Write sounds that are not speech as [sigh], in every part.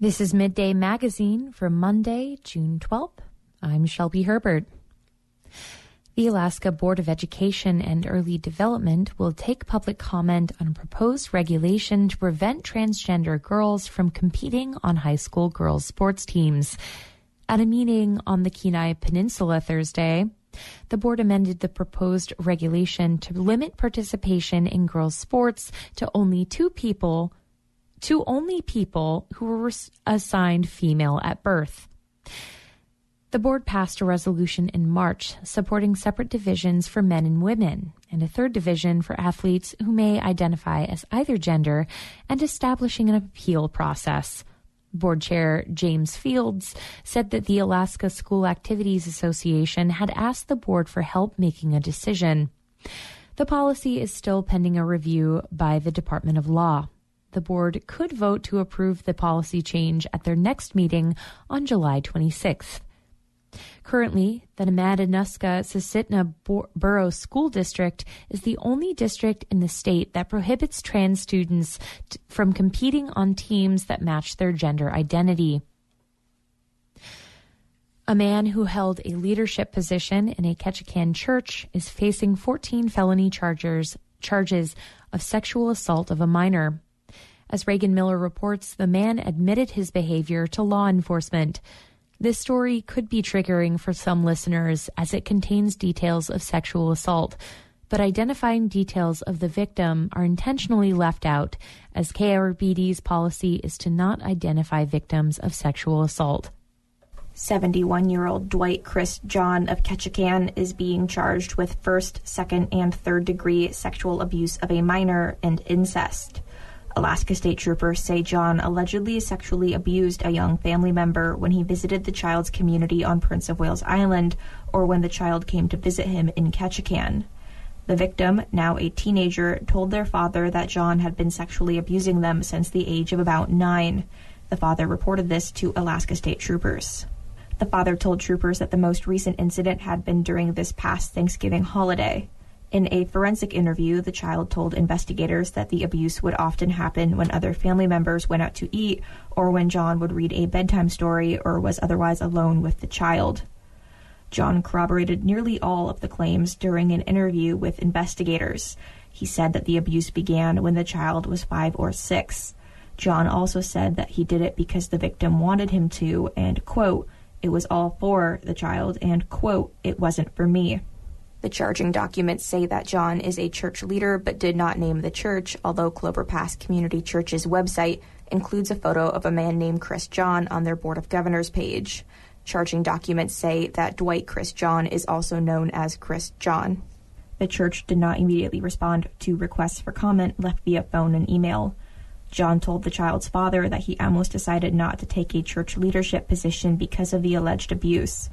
This is Midday Magazine for Monday, June 12th. I'm Shelby Herbert. The Alaska Board of Education and Early Development will take public comment on a proposed regulation to prevent transgender girls from competing on high school girls' sports teams. At a meeting on the Kenai Peninsula Thursday, the board amended the proposed regulation to limit participation in girls' sports to only two people to only people who were assigned female at birth. The board passed a resolution in March supporting separate divisions for men and women and a third division for athletes who may identify as either gender and establishing an appeal process. Board Chair James Fields said that the Alaska School Activities Association had asked the board for help making a decision. The policy is still pending a review by the Department of Law the board could vote to approve the policy change at their next meeting on July 26th. Currently, the Matanuska Susitna Borough School District is the only district in the state that prohibits trans students t- from competing on teams that match their gender identity. A man who held a leadership position in a Ketchikan church is facing 14 felony charges charges of sexual assault of a minor. As Reagan Miller reports, the man admitted his behavior to law enforcement. This story could be triggering for some listeners as it contains details of sexual assault, but identifying details of the victim are intentionally left out as KRBD's policy is to not identify victims of sexual assault. 71 year old Dwight Chris John of Ketchikan is being charged with first, second, and third degree sexual abuse of a minor and incest. Alaska State Troopers say John allegedly sexually abused a young family member when he visited the child's community on Prince of Wales Island or when the child came to visit him in Ketchikan. The victim, now a teenager, told their father that John had been sexually abusing them since the age of about nine. The father reported this to Alaska State Troopers. The father told troopers that the most recent incident had been during this past Thanksgiving holiday. In a forensic interview, the child told investigators that the abuse would often happen when other family members went out to eat or when John would read a bedtime story or was otherwise alone with the child. John corroborated nearly all of the claims during an interview with investigators. He said that the abuse began when the child was five or six. John also said that he did it because the victim wanted him to, and, quote, it was all for the child, and, quote, it wasn't for me. The charging documents say that John is a church leader but did not name the church, although Clover Pass Community Church's website includes a photo of a man named Chris John on their Board of Governors page. Charging documents say that Dwight Chris John is also known as Chris John. The church did not immediately respond to requests for comment left via phone and email. John told the child's father that he almost decided not to take a church leadership position because of the alleged abuse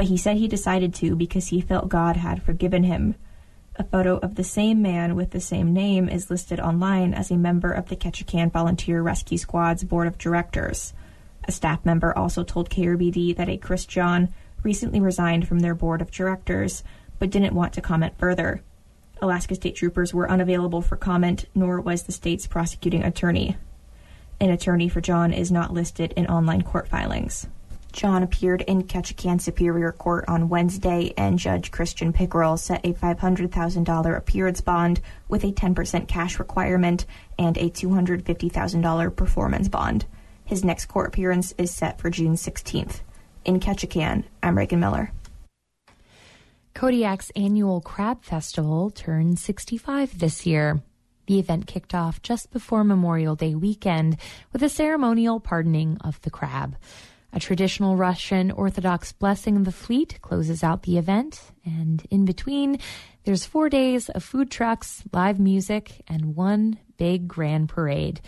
but he said he decided to because he felt God had forgiven him. A photo of the same man with the same name is listed online as a member of the Ketchikan Volunteer Rescue Squad's board of directors. A staff member also told KRBD that a Chris John recently resigned from their board of directors, but didn't want to comment further. Alaska State Troopers were unavailable for comment, nor was the state's prosecuting attorney. An attorney for John is not listed in online court filings. John appeared in Ketchikan Superior Court on Wednesday, and Judge Christian Pickerel set a $500,000 appearance bond with a 10% cash requirement and a $250,000 performance bond. His next court appearance is set for June 16th. In Ketchikan, I'm Reagan Miller. Kodiak's annual Crab Festival turned 65 this year. The event kicked off just before Memorial Day weekend with a ceremonial pardoning of the crab. A traditional Russian Orthodox blessing of the fleet closes out the event, and in between, there's four days of food trucks, live music, and one big grand parade.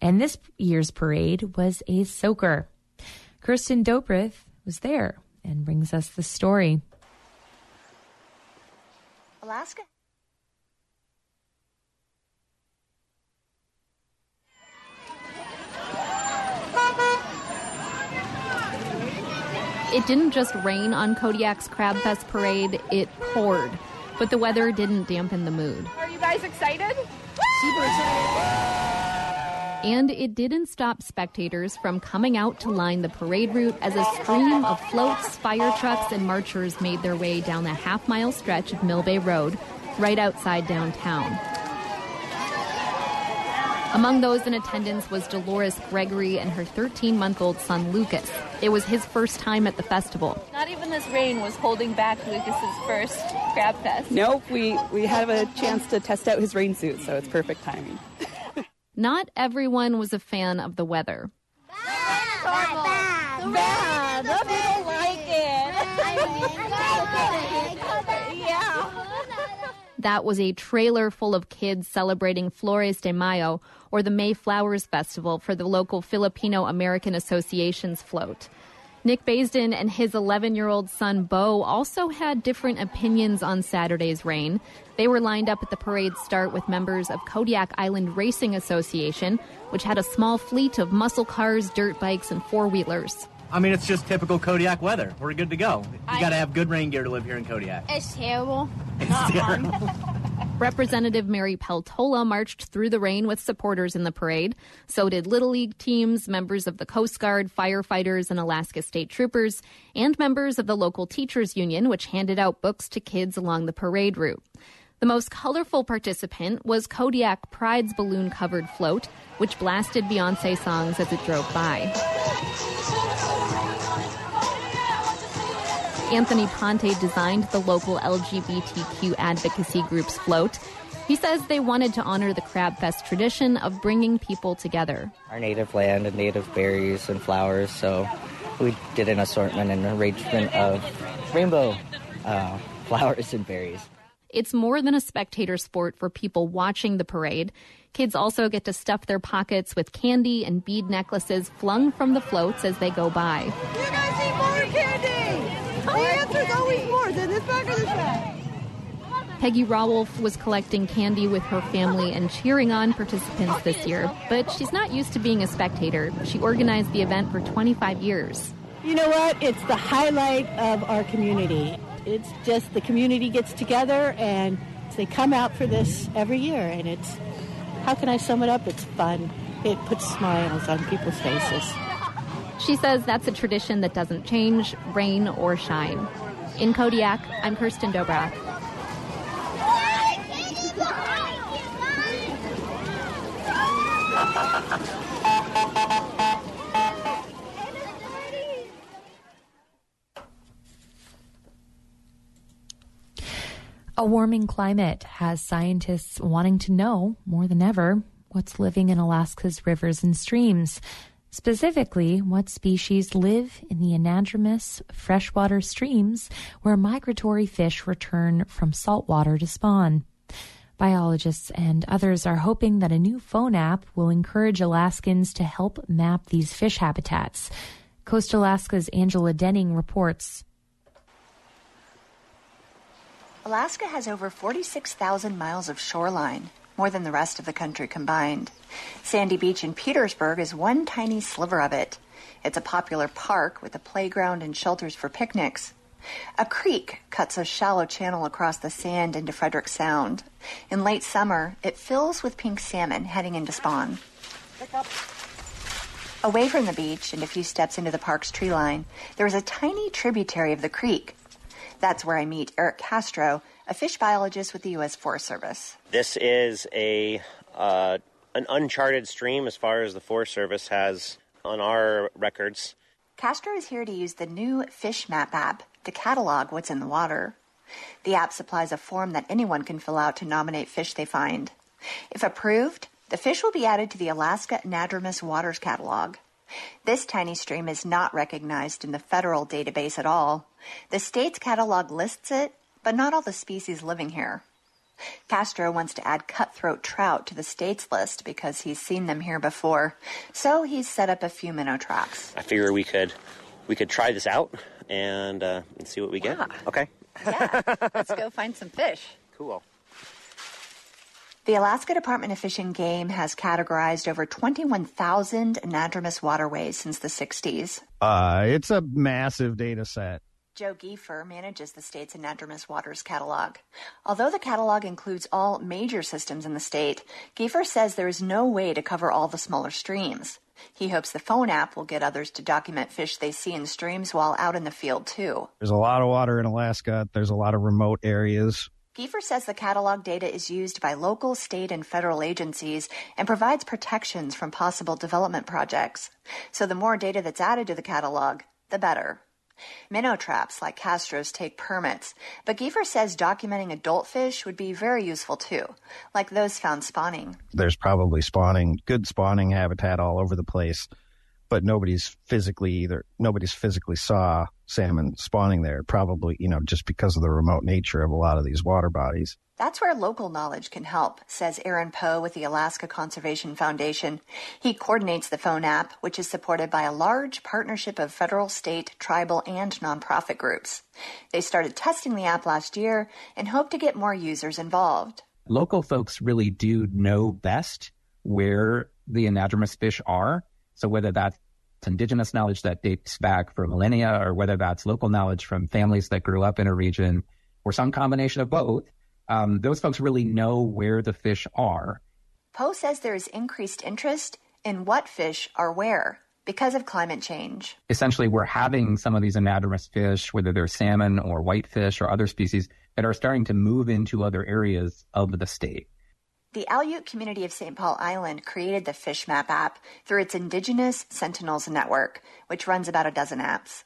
And this year's parade was a soaker. Kirsten Dobroth was there and brings us the story. Alaska it didn't just rain on Kodiak's Crab Fest parade, it poured. But the weather didn't dampen the mood. Are you guys excited? Super excited! And it didn't stop spectators from coming out to line the parade route as a stream of floats, fire trucks, and marchers made their way down the half mile stretch of Mill Bay Road, right outside downtown. Among those in attendance was Dolores Gregory and her 13 month old son Lucas. It was his first time at the festival. Not even this rain was holding back Lucas's first Crab Fest. Nope, we, we have a chance to test out his rain suit, so it's perfect timing. [laughs] Not everyone was a fan of the weather. Bad! Bad! Bad! Bad. People like it. yeah. That was a trailer full of kids celebrating Flores de Mayo, or the May Flowers Festival, for the local Filipino American Association's float. Nick Baisden and his 11 year old son Bo also had different opinions on Saturday's rain. They were lined up at the parade start with members of Kodiak Island Racing Association, which had a small fleet of muscle cars, dirt bikes, and four wheelers. I mean, it's just typical Kodiak weather. We're good to go. You got to have good rain gear to live here in Kodiak. It's terrible. It's uh-uh. terrible. [laughs] Representative Mary Peltola marched through the rain with supporters in the parade. So did Little League teams, members of the Coast Guard, firefighters, and Alaska State Troopers, and members of the local teachers union, which handed out books to kids along the parade route. The most colorful participant was Kodiak Pride's balloon covered float, which blasted Beyonce songs as it drove by. Anthony Ponte designed the local LGBTQ advocacy group's float. He says they wanted to honor the Crab Fest tradition of bringing people together. Our native land and native berries and flowers, so we did an assortment and arrangement of rainbow uh, flowers and berries. It's more than a spectator sport for people watching the parade. Kids also get to stuff their pockets with candy and bead necklaces flung from the floats as they go by. You guys need more candy! The answer's always more. Than this bag or this bag? Peggy Rawolf was collecting candy with her family and cheering on participants this year, but she's not used to being a spectator. She organized the event for 25 years. You know what? It's the highlight of our community. It's just the community gets together and they come out for this every year, and it's how can I sum it up? It's fun. It puts smiles on people's faces. She says that's a tradition that doesn't change, rain or shine. In Kodiak, I'm Kirsten Dobroth. A warming climate has scientists wanting to know more than ever what's living in Alaska's rivers and streams. Specifically, what species live in the anadromous freshwater streams where migratory fish return from saltwater to spawn. Biologists and others are hoping that a new phone app will encourage Alaskans to help map these fish habitats. Coast Alaska's Angela Denning reports. Alaska has over 46,000 miles of shoreline more than the rest of the country combined. Sandy Beach in Petersburg is one tiny sliver of it. It's a popular park with a playground and shelters for picnics. A creek cuts a shallow channel across the sand into Frederick Sound. In late summer, it fills with pink salmon heading into spawn. Away from the beach and a few steps into the park's tree line, there is a tiny tributary of the creek. That's where I meet Eric Castro, a fish biologist with the U.S. Forest Service. This is a uh, an uncharted stream as far as the Forest Service has on our records. Castro is here to use the new Fish Map app to catalog what's in the water. The app supplies a form that anyone can fill out to nominate fish they find. If approved, the fish will be added to the Alaska Anadromous Waters Catalog. This tiny stream is not recognized in the federal database at all. The state's catalog lists it, but not all the species living here. Castro wants to add cutthroat trout to the state's list because he's seen them here before, so he's set up a few minnow traps. I figure we could we could try this out and uh, and see what we get. Yeah. Okay. Yeah, let's go find some fish. Cool. The Alaska Department of Fish and Game has categorized over 21,000 anadromous waterways since the 60s. Uh, it's a massive data set. Joe Giefer manages the state's anadromous waters catalog. Although the catalog includes all major systems in the state, Giefer says there is no way to cover all the smaller streams. He hopes the phone app will get others to document fish they see in streams while out in the field, too. There's a lot of water in Alaska. There's a lot of remote areas. Giefer says the catalog data is used by local, state, and federal agencies and provides protections from possible development projects. So the more data that's added to the catalog, the better. Minnow traps like Castro's take permits, but Giefer says documenting adult fish would be very useful too, like those found spawning. There's probably spawning, good spawning habitat all over the place, but nobody's physically either, nobody's physically saw salmon spawning there, probably, you know, just because of the remote nature of a lot of these water bodies. That's where local knowledge can help, says Aaron Poe with the Alaska Conservation Foundation. He coordinates the phone app, which is supported by a large partnership of federal, state, tribal, and nonprofit groups. They started testing the app last year and hope to get more users involved. Local folks really do know best where the anadromous fish are. So whether that's indigenous knowledge that dates back for millennia or whether that's local knowledge from families that grew up in a region or some combination of both, um, those folks really know where the fish are. Poe says there is increased interest in what fish are where because of climate change. Essentially, we're having some of these anadromous fish, whether they're salmon or whitefish or other species, that are starting to move into other areas of the state. The Aleut community of St. Paul Island created the Fish Map app through its Indigenous Sentinels network, which runs about a dozen apps.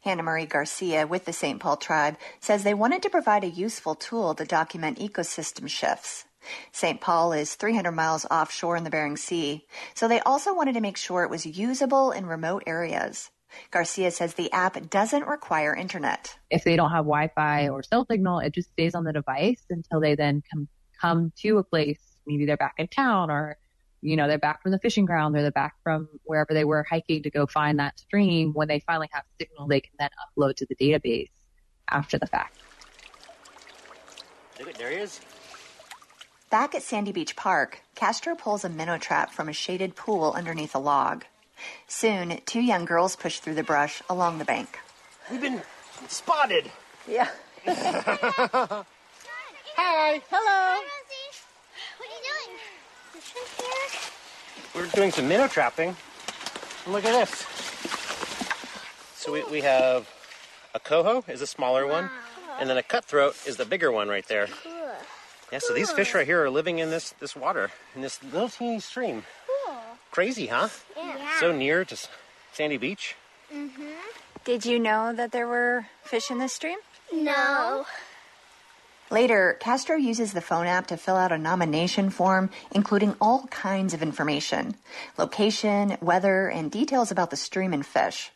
Hannah Marie Garcia with the St. Paul tribe says they wanted to provide a useful tool to document ecosystem shifts. St. Paul is 300 miles offshore in the Bering Sea, so they also wanted to make sure it was usable in remote areas. Garcia says the app doesn't require internet. If they don't have Wi Fi or cell signal, it just stays on the device until they then come, come to a place. Maybe they're back in town or you know, they're back from the fishing ground or they're back from wherever they were hiking to go find that stream. When they finally have signal, they can then upload to the database after the fact. Look, there he is. Back at Sandy Beach Park, Castro pulls a minnow trap from a shaded pool underneath a log. Soon, two young girls push through the brush along the bank. We've been spotted. Yeah. [laughs] Hi. Hello. Hi, Rosie. What are you doing? We're doing some minnow trapping. Look at this. So we, we have a coho is a smaller one, and then a cutthroat is the bigger one right there. Cool. Yeah, so these fish right here are living in this this water in this little teeny stream. Cool. Crazy, huh? Yeah. So near to Sandy Beach. Mm-hmm. Did you know that there were fish in this stream? No. Later, Castro uses the phone app to fill out a nomination form, including all kinds of information location, weather, and details about the stream and fish.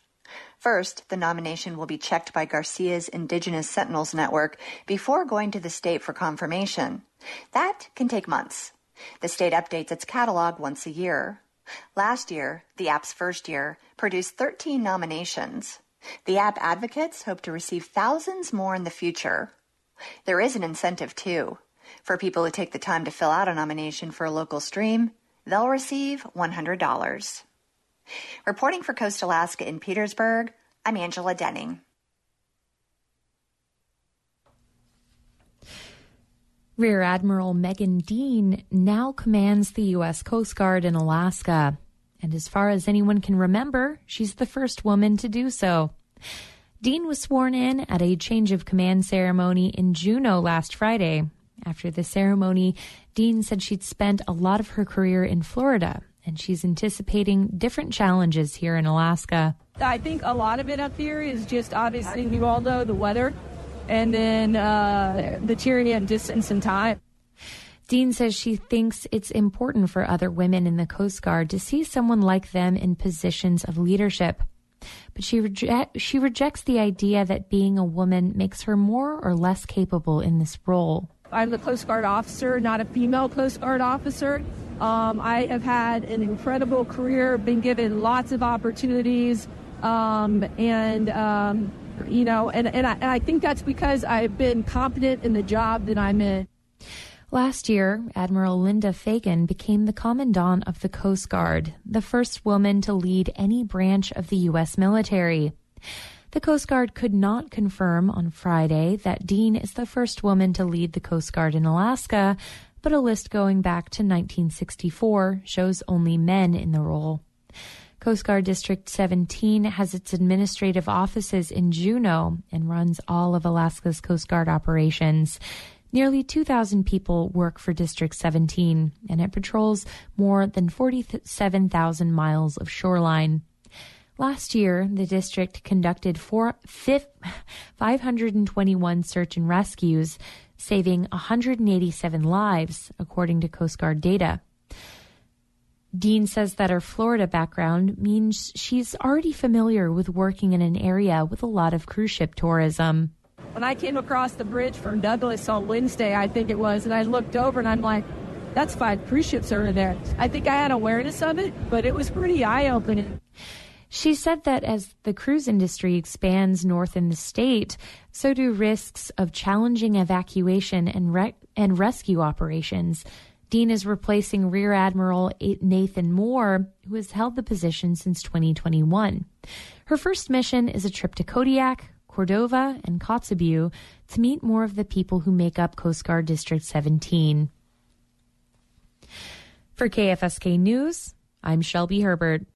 First, the nomination will be checked by Garcia's Indigenous Sentinels Network before going to the state for confirmation. That can take months. The state updates its catalog once a year. Last year, the app's first year, produced 13 nominations. The app advocates hope to receive thousands more in the future. There is an incentive, too. For people who take the time to fill out a nomination for a local stream, they'll receive $100. Reporting for Coast Alaska in Petersburg, I'm Angela Denning. Rear Admiral Megan Dean now commands the U.S. Coast Guard in Alaska. And as far as anyone can remember, she's the first woman to do so. Dean was sworn in at a change of command ceremony in Juneau last Friday. After the ceremony, Dean said she'd spent a lot of her career in Florida and she's anticipating different challenges here in Alaska. I think a lot of it up here is just obviously, you all know, the weather and then uh, the tyranny and distance and time. Dean says she thinks it's important for other women in the Coast Guard to see someone like them in positions of leadership. But she, reject, she rejects the idea that being a woman makes her more or less capable in this role. I'm the Coast Guard officer, not a female Coast Guard officer. Um, I have had an incredible career, been given lots of opportunities, um, and um, you know, and, and I, and I think that's because I've been competent in the job that I'm in. Last year, Admiral Linda Fagan became the Commandant of the Coast Guard, the first woman to lead any branch of the U.S. military. The Coast Guard could not confirm on Friday that Dean is the first woman to lead the Coast Guard in Alaska, but a list going back to 1964 shows only men in the role. Coast Guard District 17 has its administrative offices in Juneau and runs all of Alaska's Coast Guard operations. Nearly 2,000 people work for District 17, and it patrols more than 47,000 miles of shoreline. Last year, the district conducted four, [laughs] 521 search and rescues, saving 187 lives, according to Coast Guard data. Dean says that her Florida background means she's already familiar with working in an area with a lot of cruise ship tourism. When I came across the bridge from Douglas on Wednesday, I think it was, and I looked over and I'm like, that's five cruise ships over there. I think I had awareness of it, but it was pretty eye opening. She said that as the cruise industry expands north in the state, so do risks of challenging evacuation and, re- and rescue operations. Dean is replacing Rear Admiral Nathan Moore, who has held the position since 2021. Her first mission is a trip to Kodiak, Cordova, and Kotzebue to meet more of the people who make up Coast Guard District 17. For KFSK News, I'm Shelby Herbert.